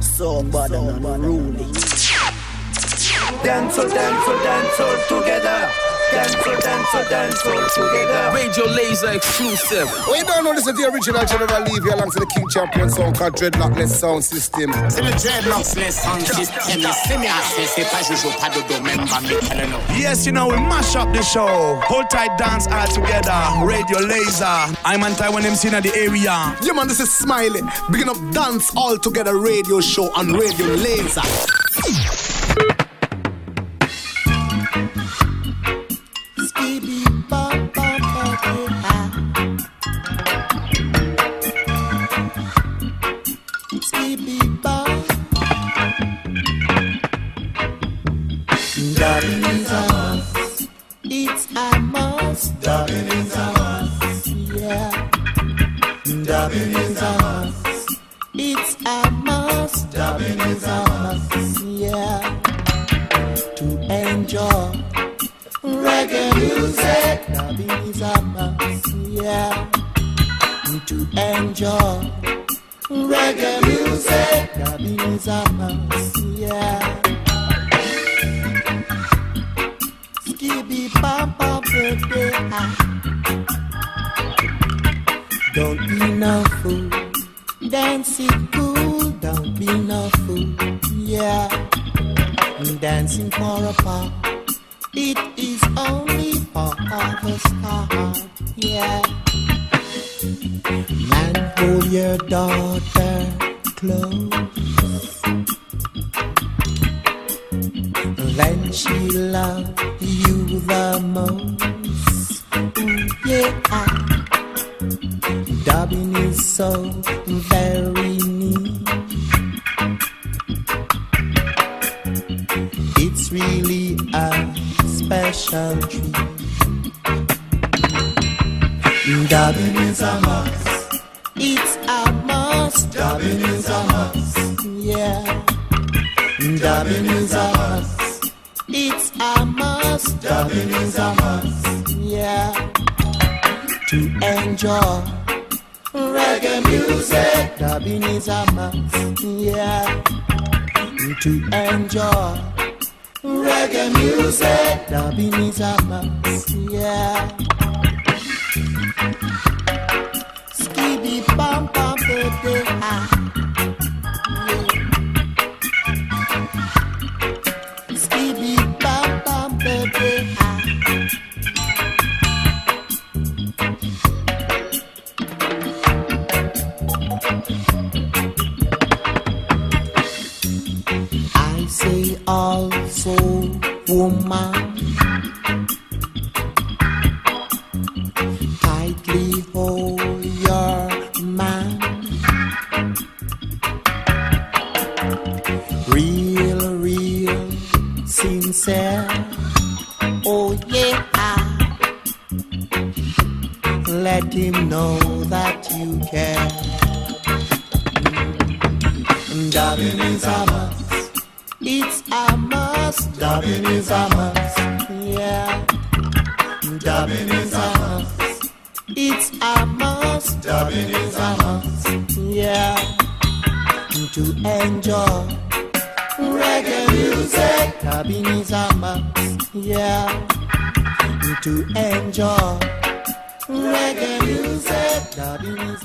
So bad and unruly. Dance, dance, dance all together. Dance, dance, dance all together. Radio Laser exclusive. We don't know this is the original General Levy alongside the King Champion song called Dreadlockless Sound System. C'est le Dreadlockless Sound System. C'est mes assez, c'est pas Jojo, pas de domaine, va me tell you. Yes, you know, we mash up the show. Hold tight dance all together. Radio Laser. I'm on time when I'm seeing the area. Yeah, man, this is Smiley. Begin up Dance All Together radio show on Radio Laser. She love you the most. Yeah, dubbing is so very neat. It's really a special treat. Dubbing is a must. Dubbing is a must. Yeah. To enjoy reggae music. Dubbing is a must. Yeah. Is. Yeah. To enjoy reggae music. Is a. Yeah. To enjoy reggae music. Dubbing is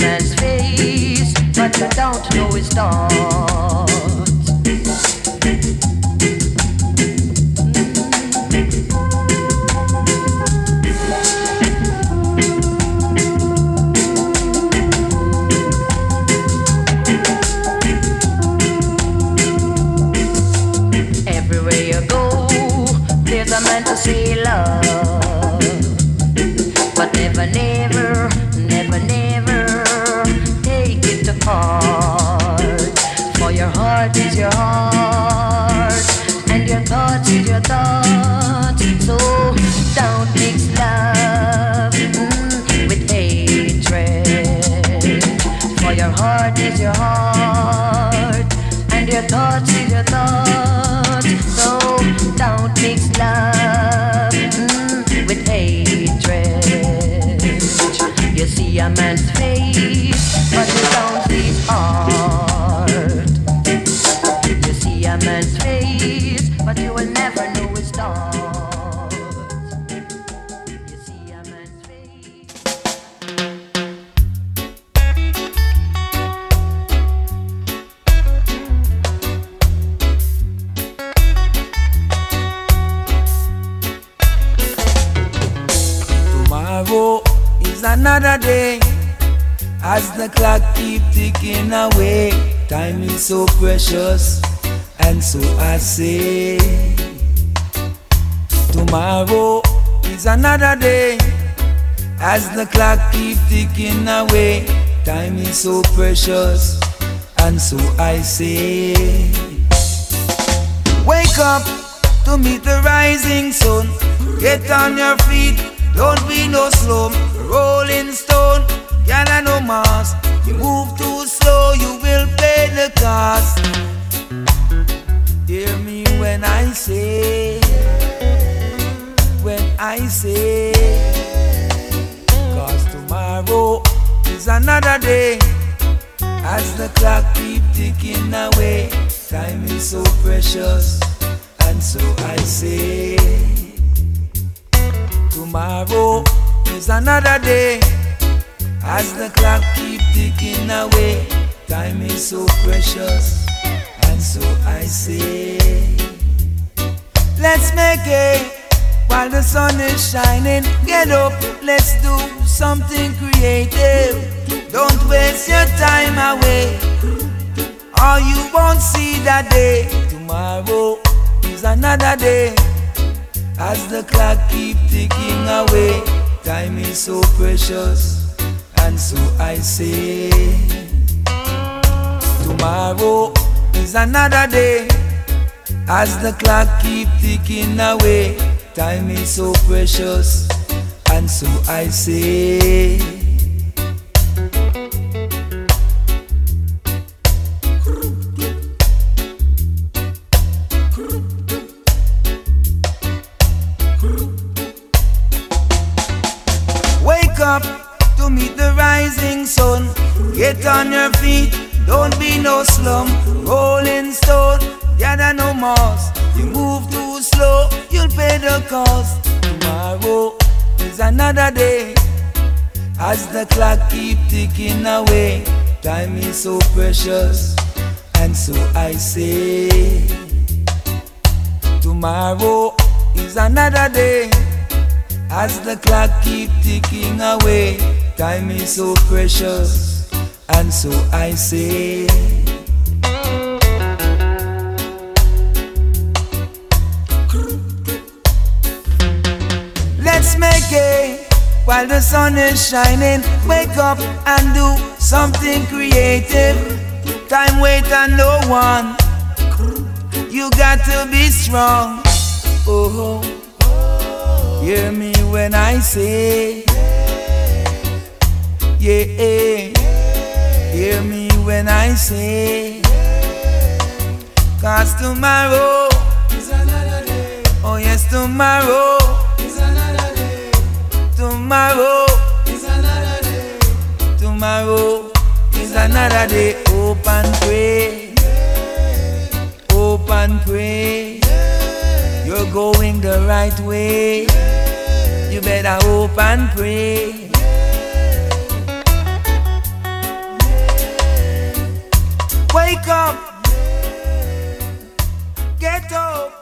man's face, but you don't know his thoughts. Away, time is so precious, and so I say. Wake up to meet the rising sun. Get on your feet, don't be no slum. Rolling stone, gather no mass. You move too slow, you will pay the cost. Hear me when I say, when I say, tomorrow is another day. As the clock keep ticking away, time is so precious, and so I say, tomorrow is another day. As the clock keep ticking away, time is so precious, and so I say, let's make it while the sun is shining. Get up, let's do something creative. Don't waste your time away, or you won't see that day. Tomorrow is another day. As the clock keep ticking away, time is so precious, and so I say, tomorrow is another day. As the clock keep ticking away, time is so precious, and so I say. Cost. Tomorrow is another day. As the clock keep ticking away, time is so precious, and so I say, tomorrow is another day. As the clock keep ticking away, time is so precious, and so I say. while the sun is shining. Wake up and do something creative. Time wait on no one. You got to be strong. Oh, hear me when I say, yeah. Hear me when I say, cause tomorrow, oh yes, tomorrow. Tomorrow is another day. Tomorrow is another day. Hope and pray. Hope and pray. You're going the right way. You better hope and pray. Wake up! Get up!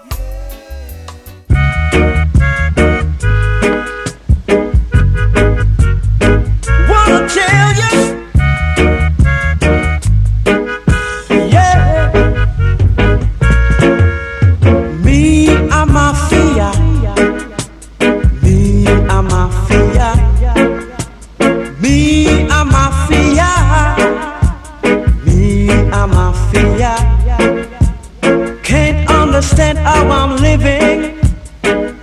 understand how I'm living.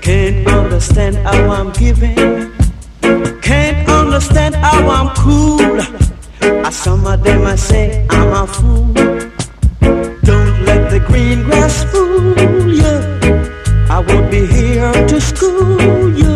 Can't understand how I'm giving. Can't understand how I'm cool. As some of them I say I'm a fool. Don't let the green grass fool you. I won't be here to school you.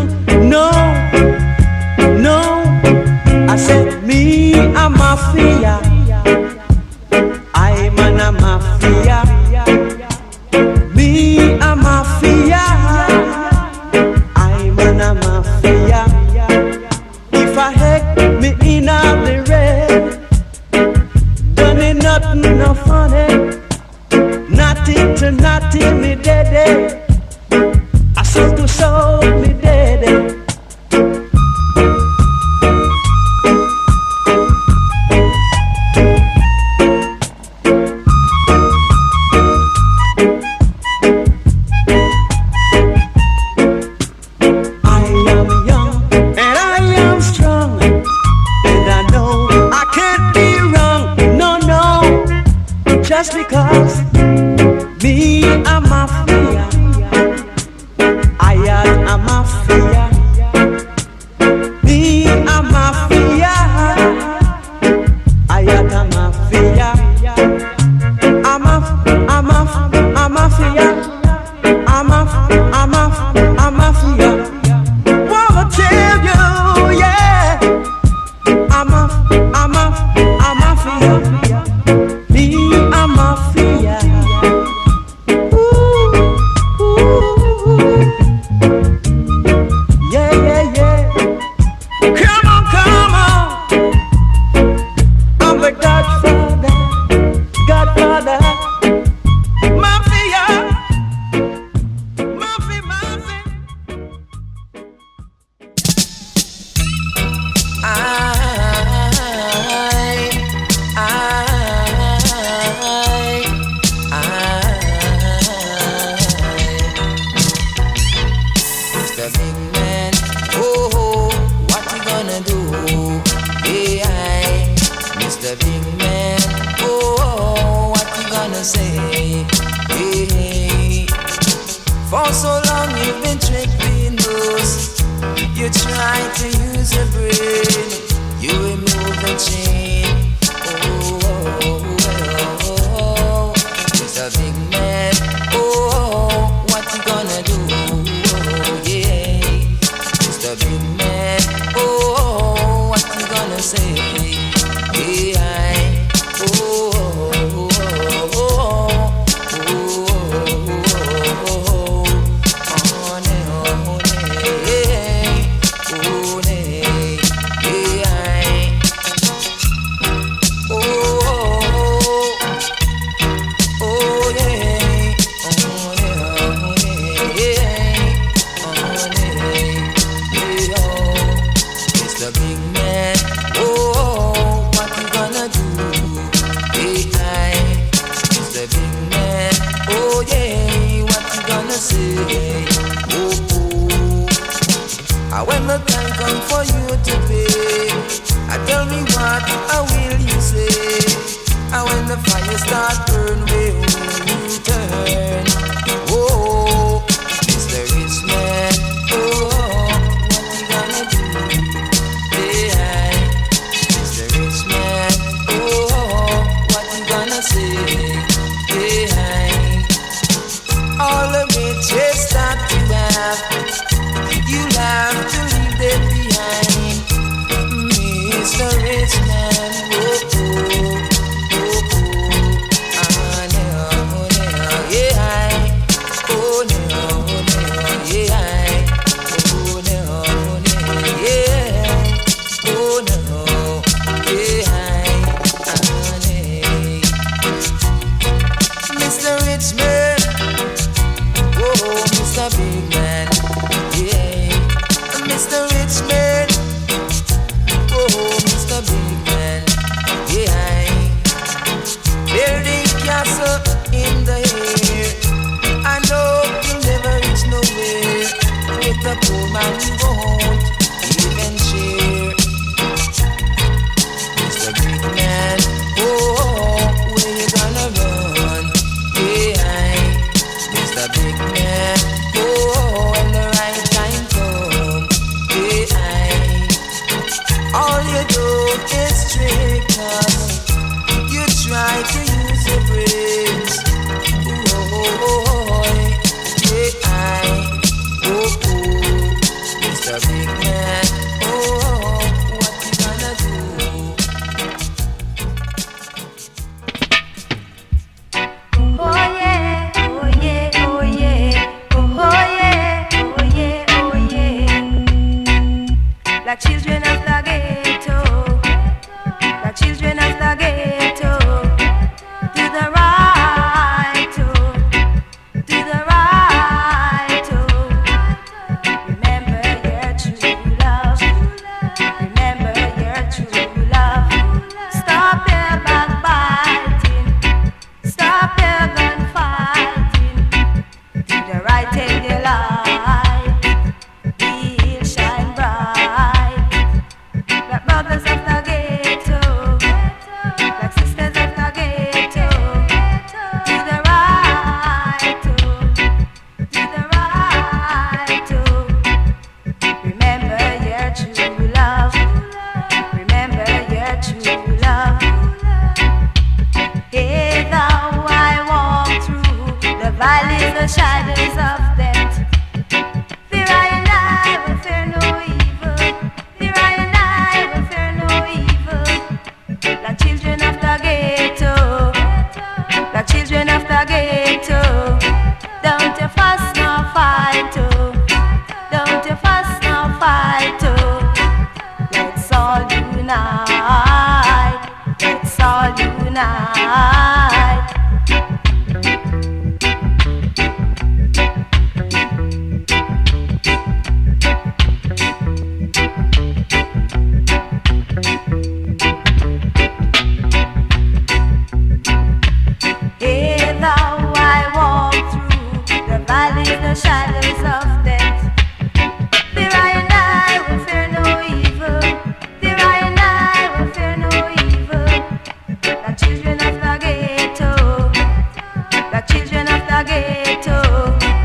Ghetto.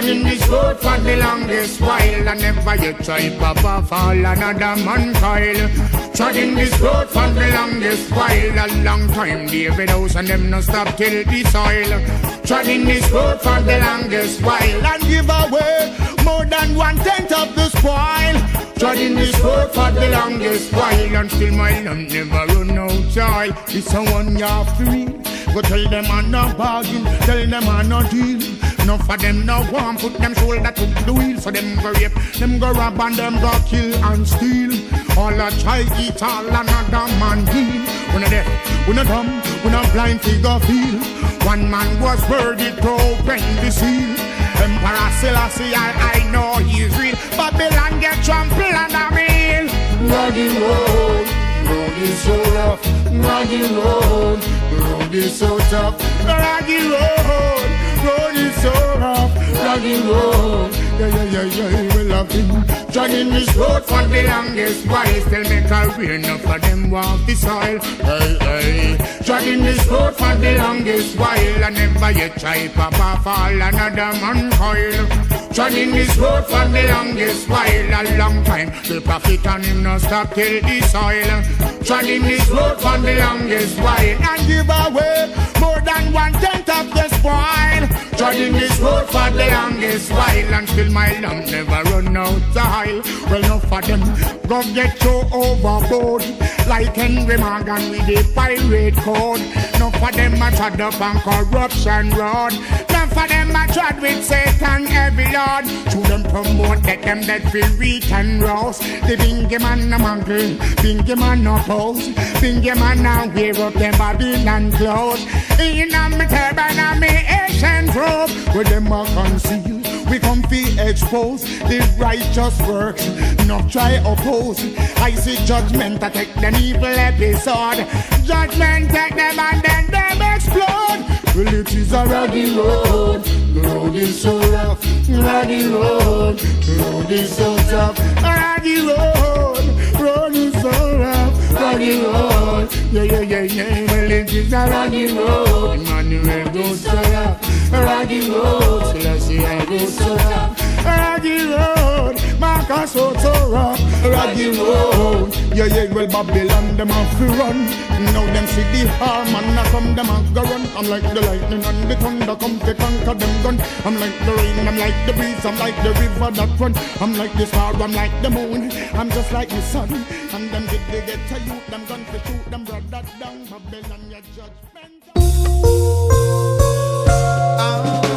Hey. Treading this road for the longest while. And never yet try papa fall another man coil. Treading this road for the longest while. A long time, David House and them no stop till the soil. Treading this road for the longest while. And give away more than one tenth of the spoil. Treading this road for the longest while until my lamp never run out joy. It's a one year free. Go tell them I'm not bargain, tell them I'm not deal. Enough of them now want put them shoulder to the wheel, so them go rape, them go rob and them go kill and steal. All a try eat all another man deal. We not deaf, we not dumb, we not blind figure feel. One man was worthy to open the seal. Emperor Selassie, I, I know he's real. Babylon get trampled under me. Raggy road, road is so rough. Raggy road, road is so tough. Raggy road, road is so rough. Raggy road, yeah, yeah, yeah, yeah, we love him. Jogging this road for the longest while. Still make a real enough for them walk the soil. Hey, hey. Jogging this road for the longest while. I never yet try papa fall another man coil. Jogging this road for the longest while. A long time. The prophet and him no stop till the soil. Jogging this road for the longest while. And give away more than one tenth of the spoil. Jogging this road for the longest while. Until my lamp never run out the aisle. Well, enough for them go get you overboard. Like Henry Morgan with the pirate code. For them a trod up on corruption road. Enough for them a trod with Satan every lord. To them promote that them that feel weak and rouse. The bingy man a mangle, bingy man a pose. Bingy man a wear up them Babylon clothes. In a me turban and me Asian robe. Where them a conceal. We come fi expose the righteous works. Not try oppose. I see judgment to take them evil episode. Judgment take them and then them explode. Well, it is a raggy road. The road is so rough. Raggy road. The road is so tough. Raggy road. Road is so rough. Raggy road. Yeah, yeah, yeah, yeah. Well, it is a raggy road. Emmanuel goes so rough. Raggy road. Till I see I go so rough. Road. So rough. Raggy road. Yeah, yeah, well, Babylon, them have to run. Now them see the harm and I come, them have go run. I'm like the lightning and the thunder come to conquer them gun. I'm like the rain, I'm like the breeze, I'm like the river that run. I'm like the star, I'm like the moon. I'm just like the sun. And them did they get to you, them gun to shoot them brother down. Babylon, your judgment. Oh,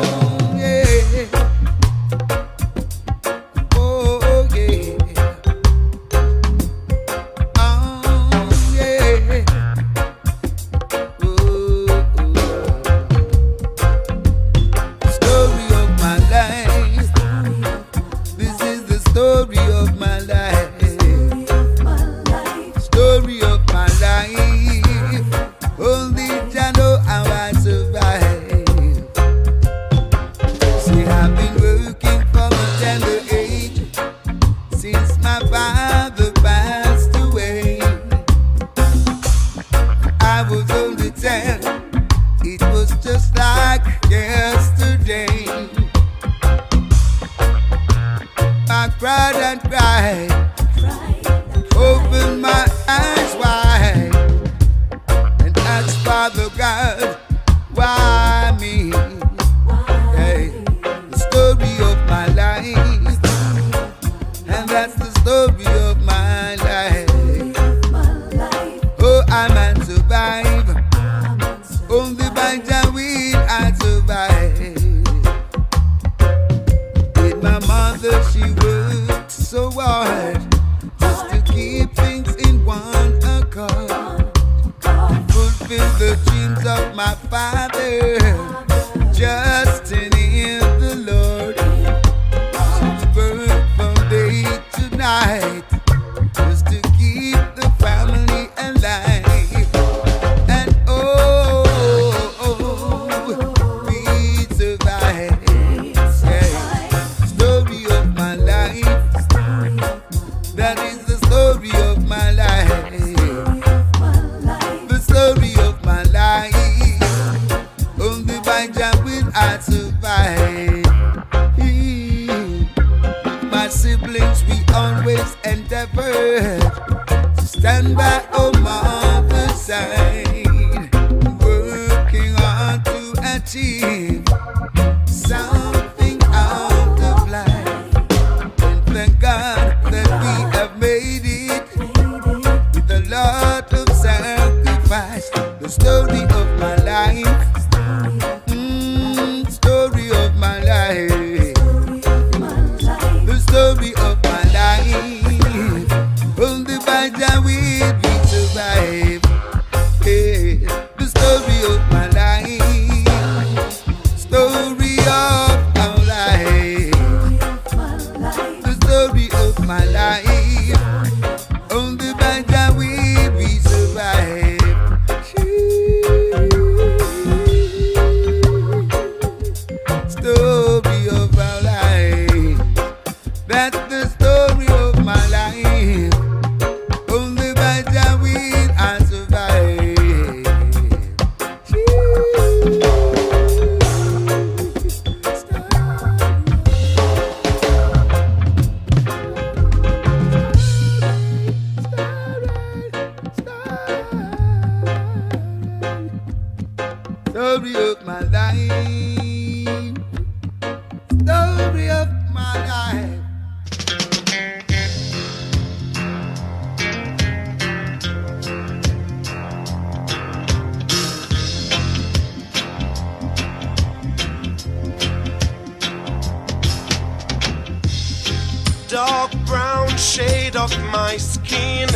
dark brown shade of my skin.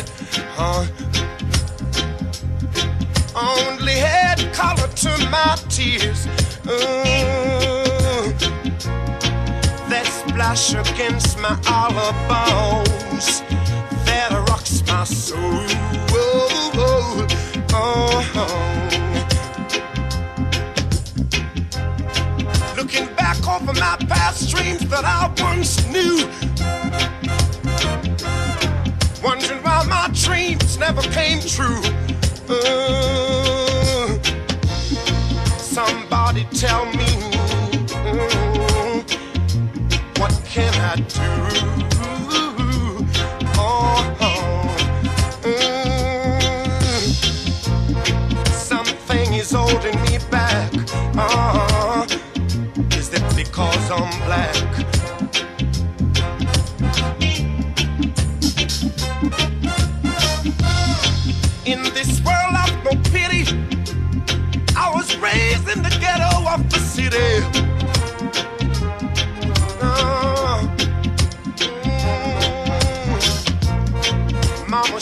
Huh? Only had color to my tears. Ooh against my olive bones that rocks my soul. Oh, oh, oh. Looking back over my past dreams that I once knew. Wondering why my dreams never came true. Uh, somebody tell me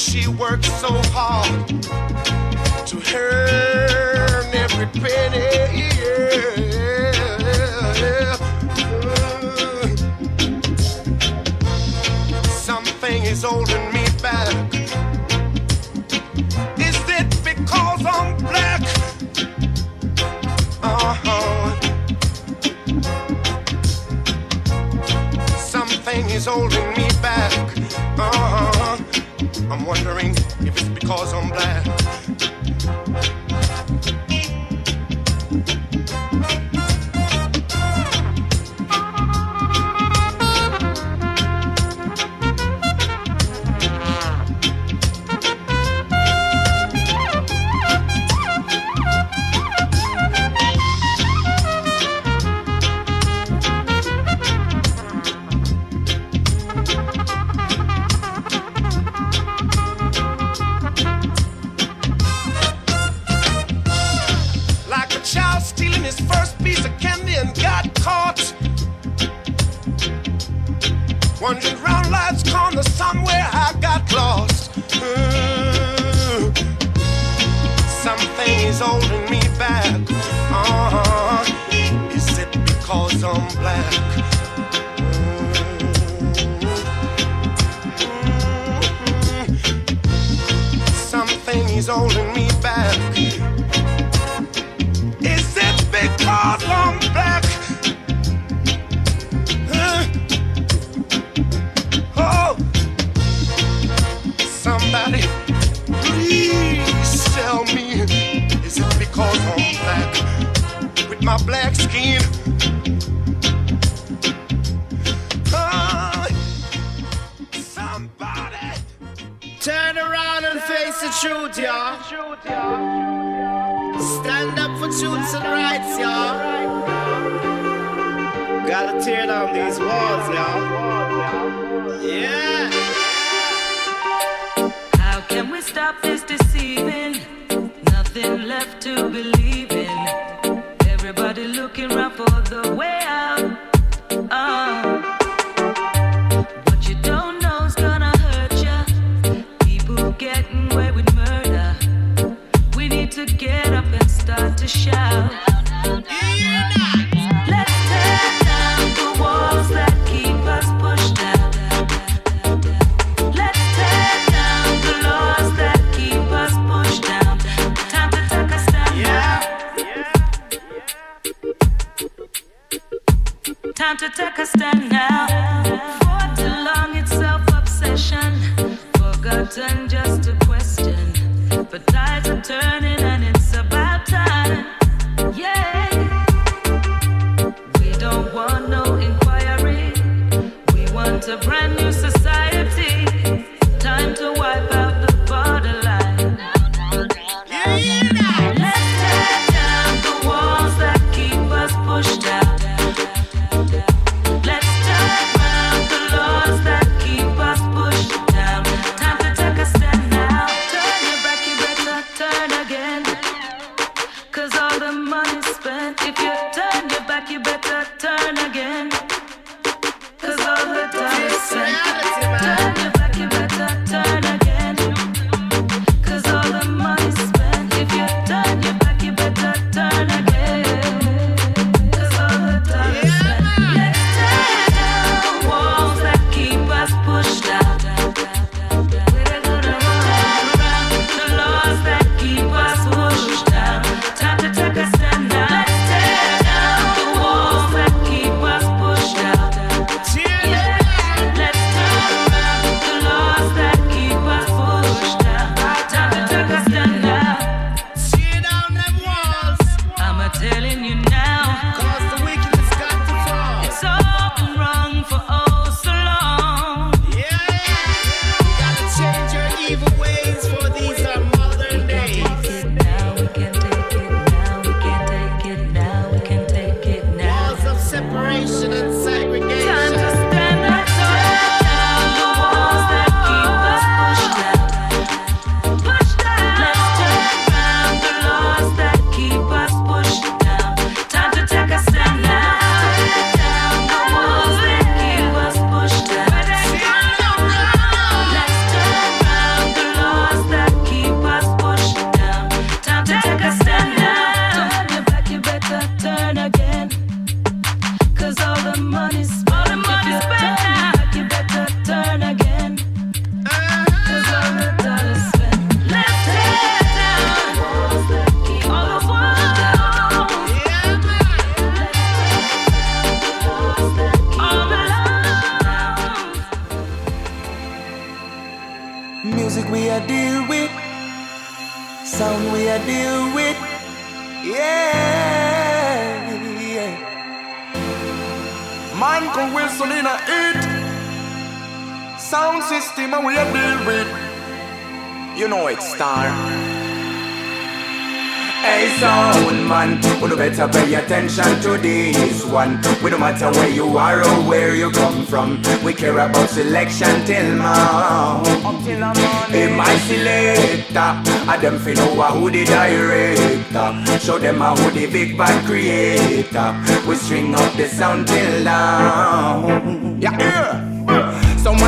she worked so hard to earn every penny. tear down these walls, y'all. Yeah. How can we stop this deceiving? Nothing left to believe in. Everybody looking around for the way out. Oh. To take a stand. where you come from. We care about selection till now. Hey, my selector, I them fi know who the director. Show them a who the big bad creator. We string up the sound till now. Yeah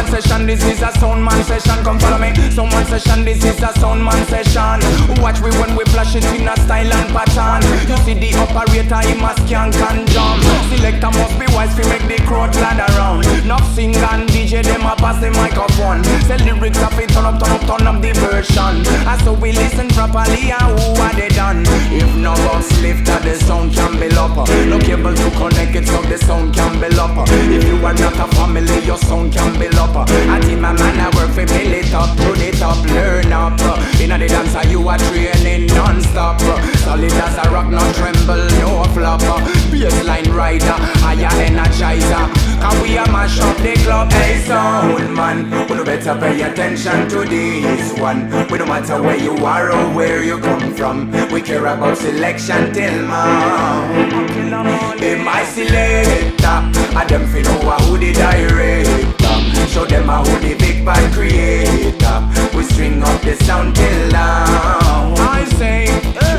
session, this is a sound man session. Come follow me. Sound man session, this is a sound man session. Watch we when we flash it in a style and pattern. You see the operator, he must can can jump. Selector must be wise to make the crowd land around. Not sing and DJ them a pass the microphone. Say lyrics up, it turn up, turn up, turn up the version. And so we listen properly and who are they done? If no bus lift, ah, the sound can be up. No cable to connect it, so the sound can be up. If you are not a family, your sound can be up. I teach my man I work for build it up, put it up, learn up. In the dancer, you are training non-stop. Solid as a rock, no tremble, no flop. Baseline rider, higher energizer. Cause we a mash up the club, hey sound man. We better pay attention to this one. We don't matter where you are or where you come from. We care about selection till man. Hey, my selector, I them feel who did I. Show them how the big bad creator. We string up the sound till now. I say,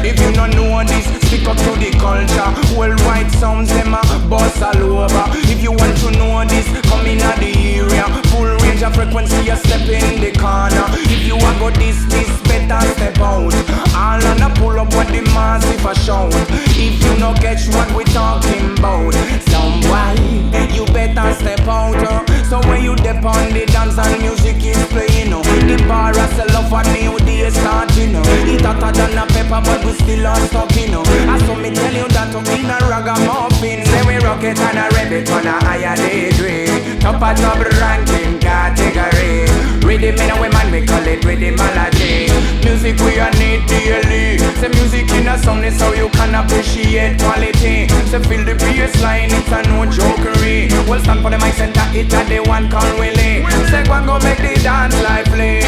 if you don't know this, stick up to the culture. Worldwide sounds them a bust all over. If you want to know this, come in at the area. Full range of frequency, you step in the corner. If you want go this, this better step out. All on a pull up what the massive a shout. If you no catch what we talking about, somebody you better step out. uh. So when you dip on the dance and music is playing, uh, the bar a sell off a new day starting. Uh. It hotter than a pepper, but we still are stuck in. Uh. Saw me tell you that uh, in a ragamuffin, say it and a rev it on a higher degree. Top a top ranking category. Rhythm in a woman, we call it rhythmology. Music we a need daily. Say music in a sound is how you can appreciate quality. Say feel the bass line, it's a no jokery. Well stand for the mic center, it a the one call Willie. Say and go make the dance lively.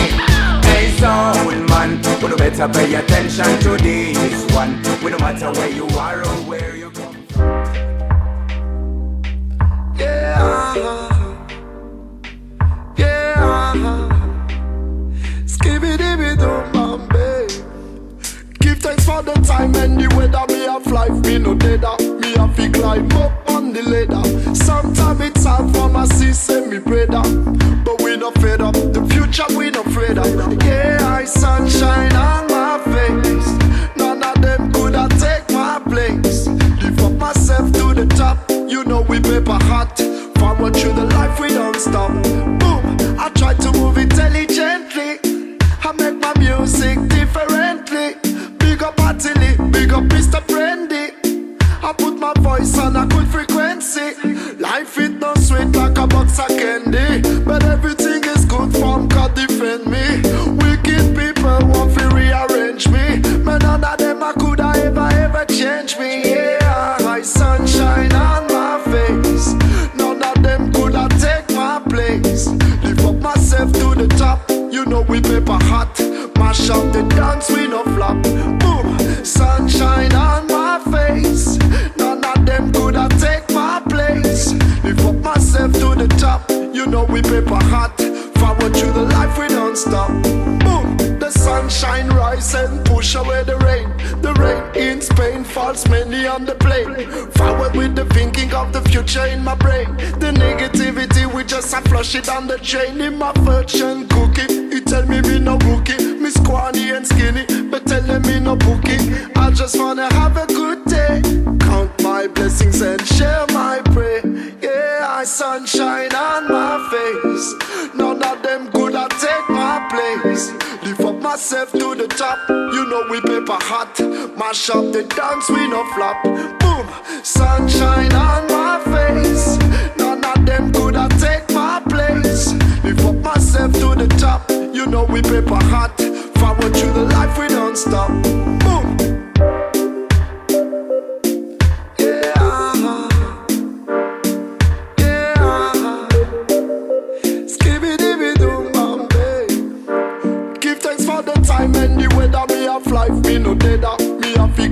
Hey soul man, we no better pay attention to this one. We no matter where you are or where you come Yeah. Myself to the top. You know we paper hot. Forward through the life we don't stop. Boom, I try to move intelligently. I make my music differently. Big up Atili, big up Mr. Brandy. I put my voice on a good frequency. Life it no sweet like a box of candy. But everything is good from God defend me. Wicked people want to rearrange me. But none of them I could ever, ever change me. Yeah, I sunshine You know we paper hot. Mash up the dance, we no flop. Boom, sunshine on my face. None of them could have take my place. Lift up myself to the top. You know we paper hot. Forward through the life, we don't stop. Boom, the sunshine rise and push away the rain. The rain in Spain falls many on the plane. Forward with the thinking of the future in my brain. The negativity, we just a flush it on the drain. In my fortune cookie, you tell me me no rookie. Me squanny and skinny, but telling me no bookie. I just wanna have a good day. Count my blessings and share my prayer. Yeah, I sunshine on my face. None of them could have take my place. Lift up myself to the top. You know we paper hot. Mash up the dance, we no flop. Boom, sunshine on my face. You know we paper hot. Forward through the life, we don't stop. Boom. Uh-huh. Uh-huh. Me have life, me no deader.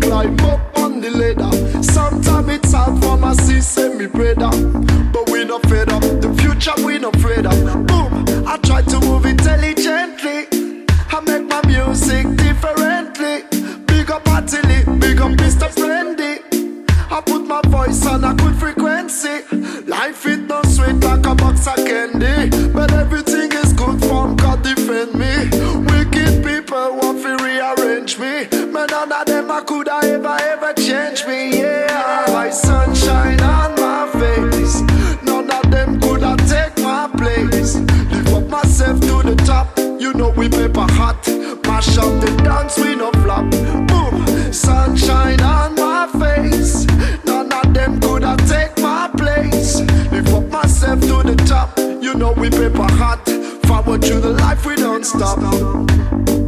Climb up on the ladder. Sometimes it's hard for my sister, me brother. But we no fed up. The future we no afraid of. Boom, I try to move intelligently. I make my music differently. Big up Atili, big up Mr. Brandy. I put my voice on a good frequency. Life it no sweet like a box of candy. But everything is good from God defend me. Wicked people want to rearrange me. But none them I ever, ever change me. Yeah, my sunshine on my face. None of them could have take my place. Lift up myself to the top. You know we paper hot. Mash up the dance, we no flop. Boom, sunshine on my face. None of them could have take my place. Lift up myself to the top. You know we paper hot. Forward through the life, we don't stop.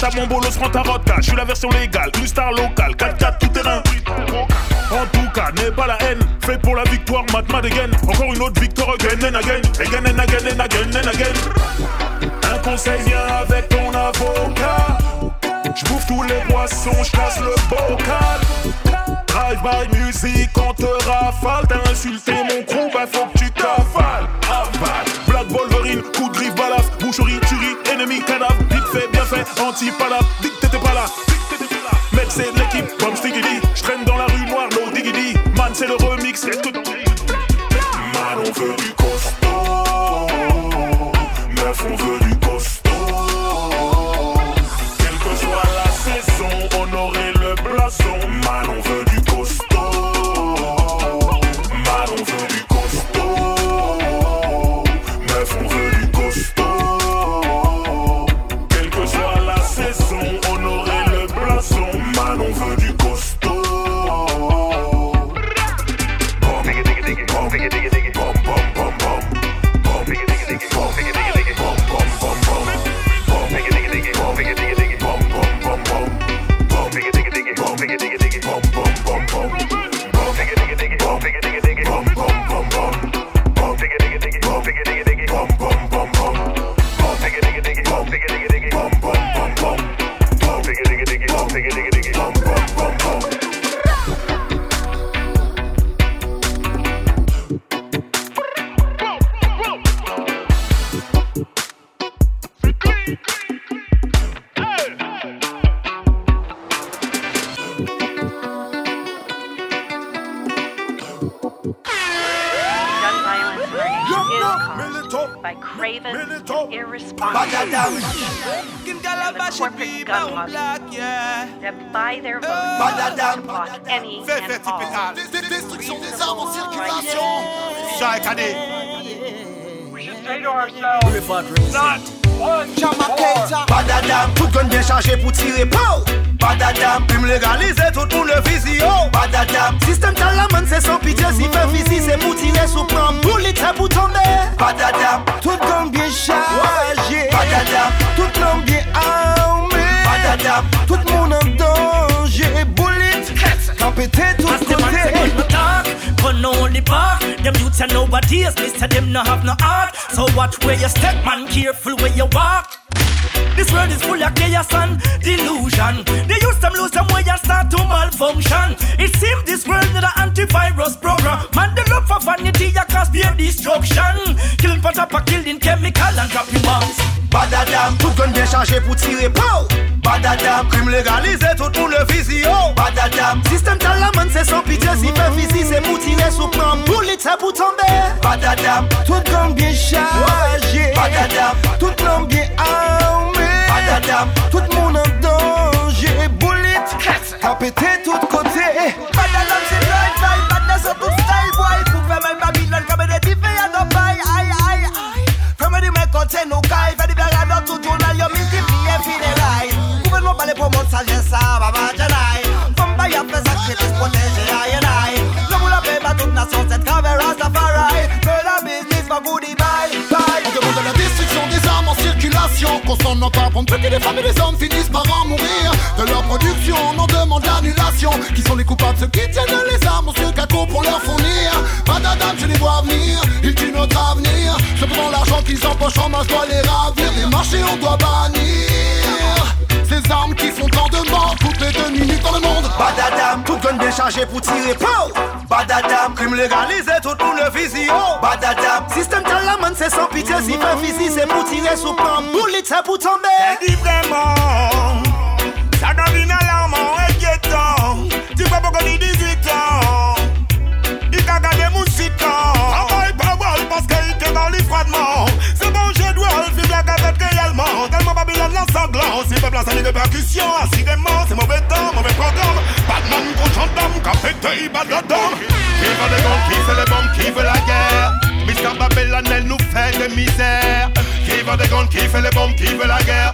Rotta, mon bolos prend ta rotta. Je suis la version légale, une star locale. 4-4, tout terrain. En tout cas, n'est pas la haine. Fait pour la victoire, Matmad again. Encore une autre victoire, again and again. Again and again and again and again. Un conseil, avec ton avocat. J'bouffe tous les poissons, j'casse le bocal. Drive by musique, on te rafale. T'as insulté mon crew, bah faut Kadeh. We should say to ourselves, not one more. Badadam, tout gun bien changer pour tirer pou. Badadam, puis me légaliser tout moun le vizio. Badadam, système talaman c'est son pitié si fait visi c'est pour tirer sous plan pour les pour tomber. Badadam, tout gun bien chargé. Badadam, tout l'homme bien armé. Badadam, tout moun en danger. Bullet, campé tout côté no only bark. Them youths are nobodies, listen, them no have no heart. So watch where you step, man, careful where you walk. This world is full of chaos and delusion. They use them, lose them way and start to malfunction. It seems this world is an antivirus program. Man, the love for vanity ya cause beer destruction. Killing for up, killing chemical and dropping bombs. Badadam, tout gun bien chargé pour tirer pau. Badadam, crime légalisé, tout le le visio. Badadam, système talaman, c'est sans pitié, si fait physique, c'est pour tirer sous plan. Bullet, c'est pour tomber. Badadam, tout gang bien chargé. Badadam, tout tout le monde Qu'on s'en entend prendre que les femmes et les hommes finissent par en mourir. De leur production on en demande l'annulation. Qui sont les coupables? Ceux qui tiennent les armes Ceux caco pour leur fournir. Pas d'adam je les vois venir Ils tuent notre avenir. Cependant l'argent qu'ils empochent en masse doit les ravir. Les marchés on doit bannir chanje pou tire pou Badadam, krim legalize, tout moun le vizyon Badadam, sistem tal la man se san pite Si fe fizi se pou tire sou pan, boulit se pou tombe E di vreman, sa nan vina a sali de percussion. Assurément c'est mauvais temps, mauvais programme. Batman contre gendarme, capété, badadam Qui veut des guns, qui fait les bombes, qui veut la guerre? Mr. Babylone elle nous fait de misère. Qui veut des guns, qui fait les bombes, qui veut la guerre?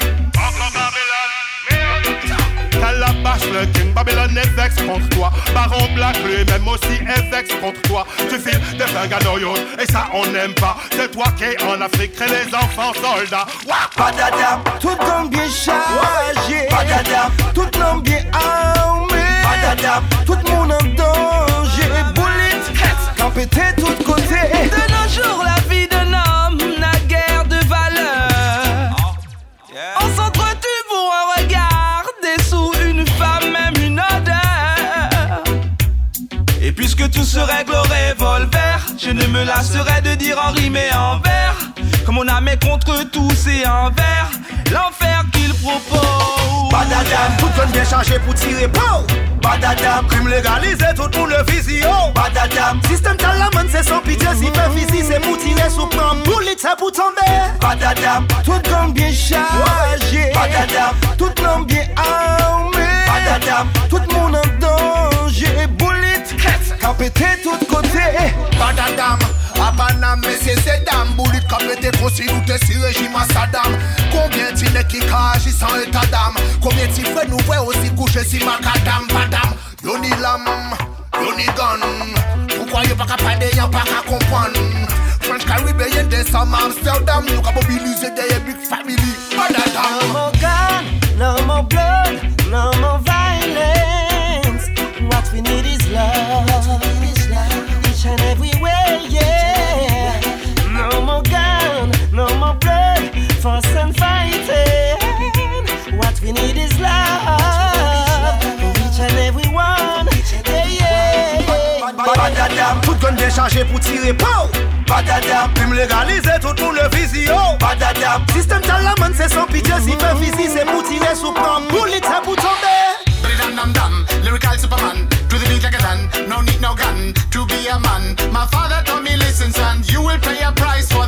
Calabash, le king, Babylone est vex contre toi. Baron Black, lui-même aussi est vex contre toi. Tu files des flingues à et ça on n'aime pas. C'est toi qui en Afrique crée les enfants soldats. Badadam, tout l'homme bien chargé. Badadam, tout l'homme bien armé. Badadam, tout le monde en me lasserai de dire en rime et en vers. Comme on a mais contre tous et envers, l'enfer qu'il propose. Badadam, tout gun bien chargé pour tirer pow Badadam, crime légalisé, tout le monde le visi oh Badadam, système talaman c'est sans pitié Si fait physique c'est pour tirer sous plan Bullet c'est pour tomber. Badadam, tout l'homme bien chargé Badadam, tout l'homme bien armé Badadam, tout le monde en danger. Bullet, a pété tout côté. Badadam, Abanam, Zedam Boulit kapete konsi nou te si Combien ti ne ki ka agi sans état d'âme? Combien ti fwe nou vwe osi kouche si makadam Badam, yo ni lam, yo ni gun Pourquoi yo pa ka pade, yo pa ka French Caribbean, Nou ka mobilize big family. Badadam No more gun, no more blood, no more violence. What we need is love, each and every way, yeah. No more gun, no more blood, fuss and fighting. What we need is love, each and every one, yeah, yeah. Badadam, tout gun bien chargé pour tirer pow! Badadam, crime légalisé, tout le monde le visi oh Badadam, système talaman c'est sans pitié Si fait physique c'est pour tirer sous plan Bullet c'est pour tomber. Dam dam dam, lyrical superman No need no gun To be a man, my father told me listen son You will pay a price for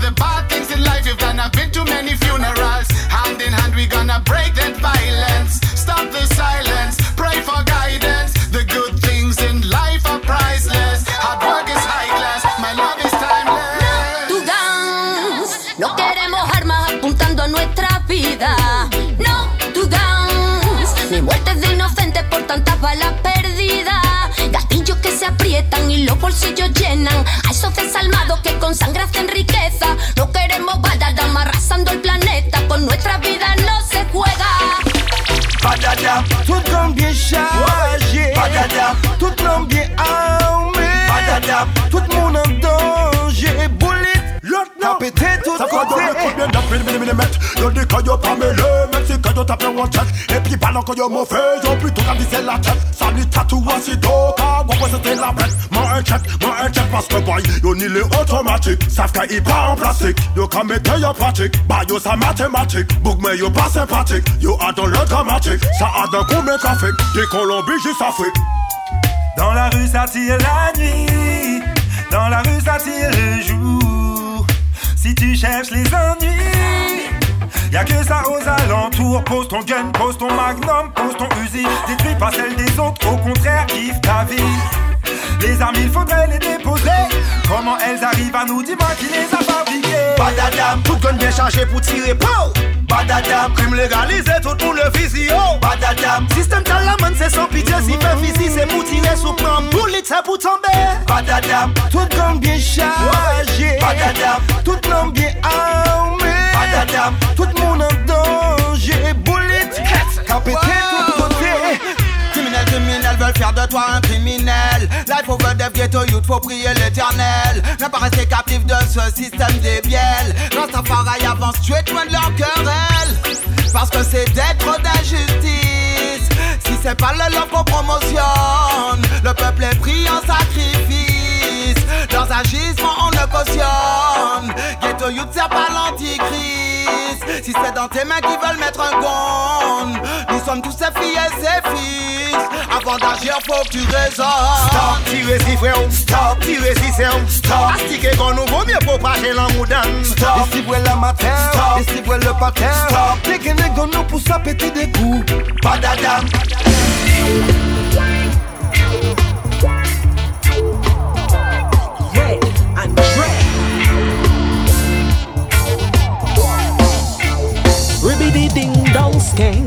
bolsillos llenan. A esos desalmados que con sangre hacen riqueza. No queremos badadam arrasando el planeta. Con nuestra vida no se juega. Badadam, tout l'homme bien chargé Badadam, tout l'homme bien armé Badadam, tout le monde en danger Bullet, a pété tout Ça va dans le coup côté bien d'après le millimètre Yo dis que yo pas mêlé, même si que yo tape un check Et puis pendant que yo mauvais, yo plutôt qu'à viser la tête Salut tatou aussitôt, car moi c'était la bête Moi un check, un check parce que boy Yo ni les automatiques, savent qu'il pas en plastique. Yo qu'à mettre en pratique, bah yo ça mathématique. Book mais yo pas sympathique, yo a dans le dramatique. Ça a coup mais graphique, des Colombie jusqu'à Afrique. Dans la rue ça tire la nuit. Dans la rue ça tire le jour. Si tu cherches les ennuis Y'a que ça aux alentours. Pose ton gun, pose ton magnum, pose ton Uzi. Détruis pas celle des autres, au contraire kiffe ta vie Les armes il faudrait les déposer Comment elles arrivent à nous, dis-moi qui les a fabriquées. Badadam, tout gun bien chargé pour tirer pow Badadam, crime légalisé, tout pour le fusil oh Badadam, système talaman c'est sans pitié Si fait fusil c'est pour tirer sous plan. Bullet c'est pour tomber. Badadam, tout gun bien chargé. Badadam, tout l'homme bien armé. Badadam, tout le monde en danger. Bullet, capété tout over death, ghetto youth, faut prier l'éternel. Ne pas rester captif de ce système débiel Rastafari avance, tu es loin de leur querelle. Parce que c'est d'être d'injustice. Si c'est pas le love qu'on promotionne. Le peuple est pris en sacrifice. Leurs agissements on le cautionne. Ghetto youth c'est pas l'antichrist. Si c'est dans tes mains qu'ils veulent mettre un gon Nous sommes tous ses filles et ses fils Avant d'agir faut que tu raisonnes. Stop, tirer si frère Stop, tirer si c'est Stop, ah. astiquer qu'on nous vaut mieux propager l'amour d'âme Stop, Ici voit la matin, Stop. ici voit le patin. Stop. Dès que les gars nous poussent à péter des coups. Badadam Yeah, and Dre Ribbidi ding dong skeng.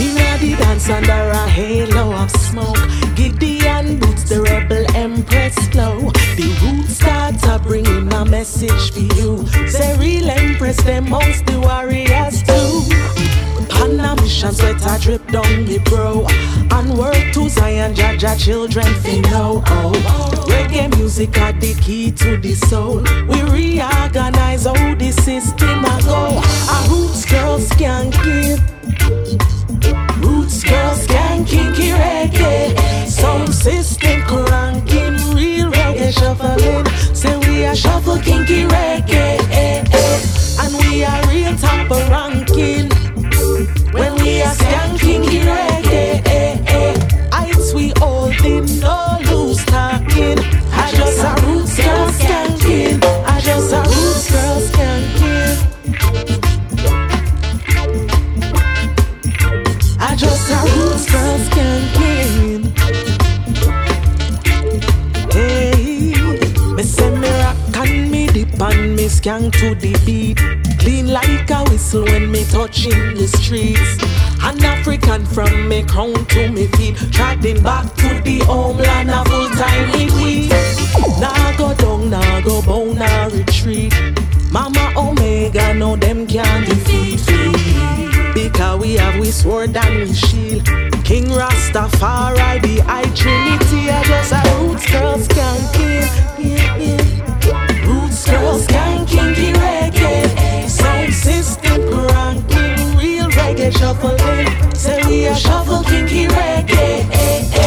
Inna the dance under a halo of smoke. Gideon boots the rebel empress flow. The roots start to bring in a message for you. Say real empress, them amongst the warriors too. On a mission, sweat a drip down the bro. And work to Zion, Jah Jah children fi know. Oh, reggae music are the key to the soul. We reorganize how the system a go. A roots girls can give. Roots girls can kinky reggae. Sound system cranking, real reggae shuffling. Say we are shuffle kinky reggae. Eh, eh. And we are real top ranking. When we are skanking reggae, skank to the beat. Clean like a whistle when me touching the streets. An African from me crown to me feet, trotting back to the homeland a full time we. Nah go down, nah go bow, nah retreat. Mama Omega, no them can't defeat me. Because we have we sword and we shield. King Rastafari, the High Trinity, I just a roots girl skanking. Yeah, yeah. Reggae. Eh? Say we are shuffle kinky reggae.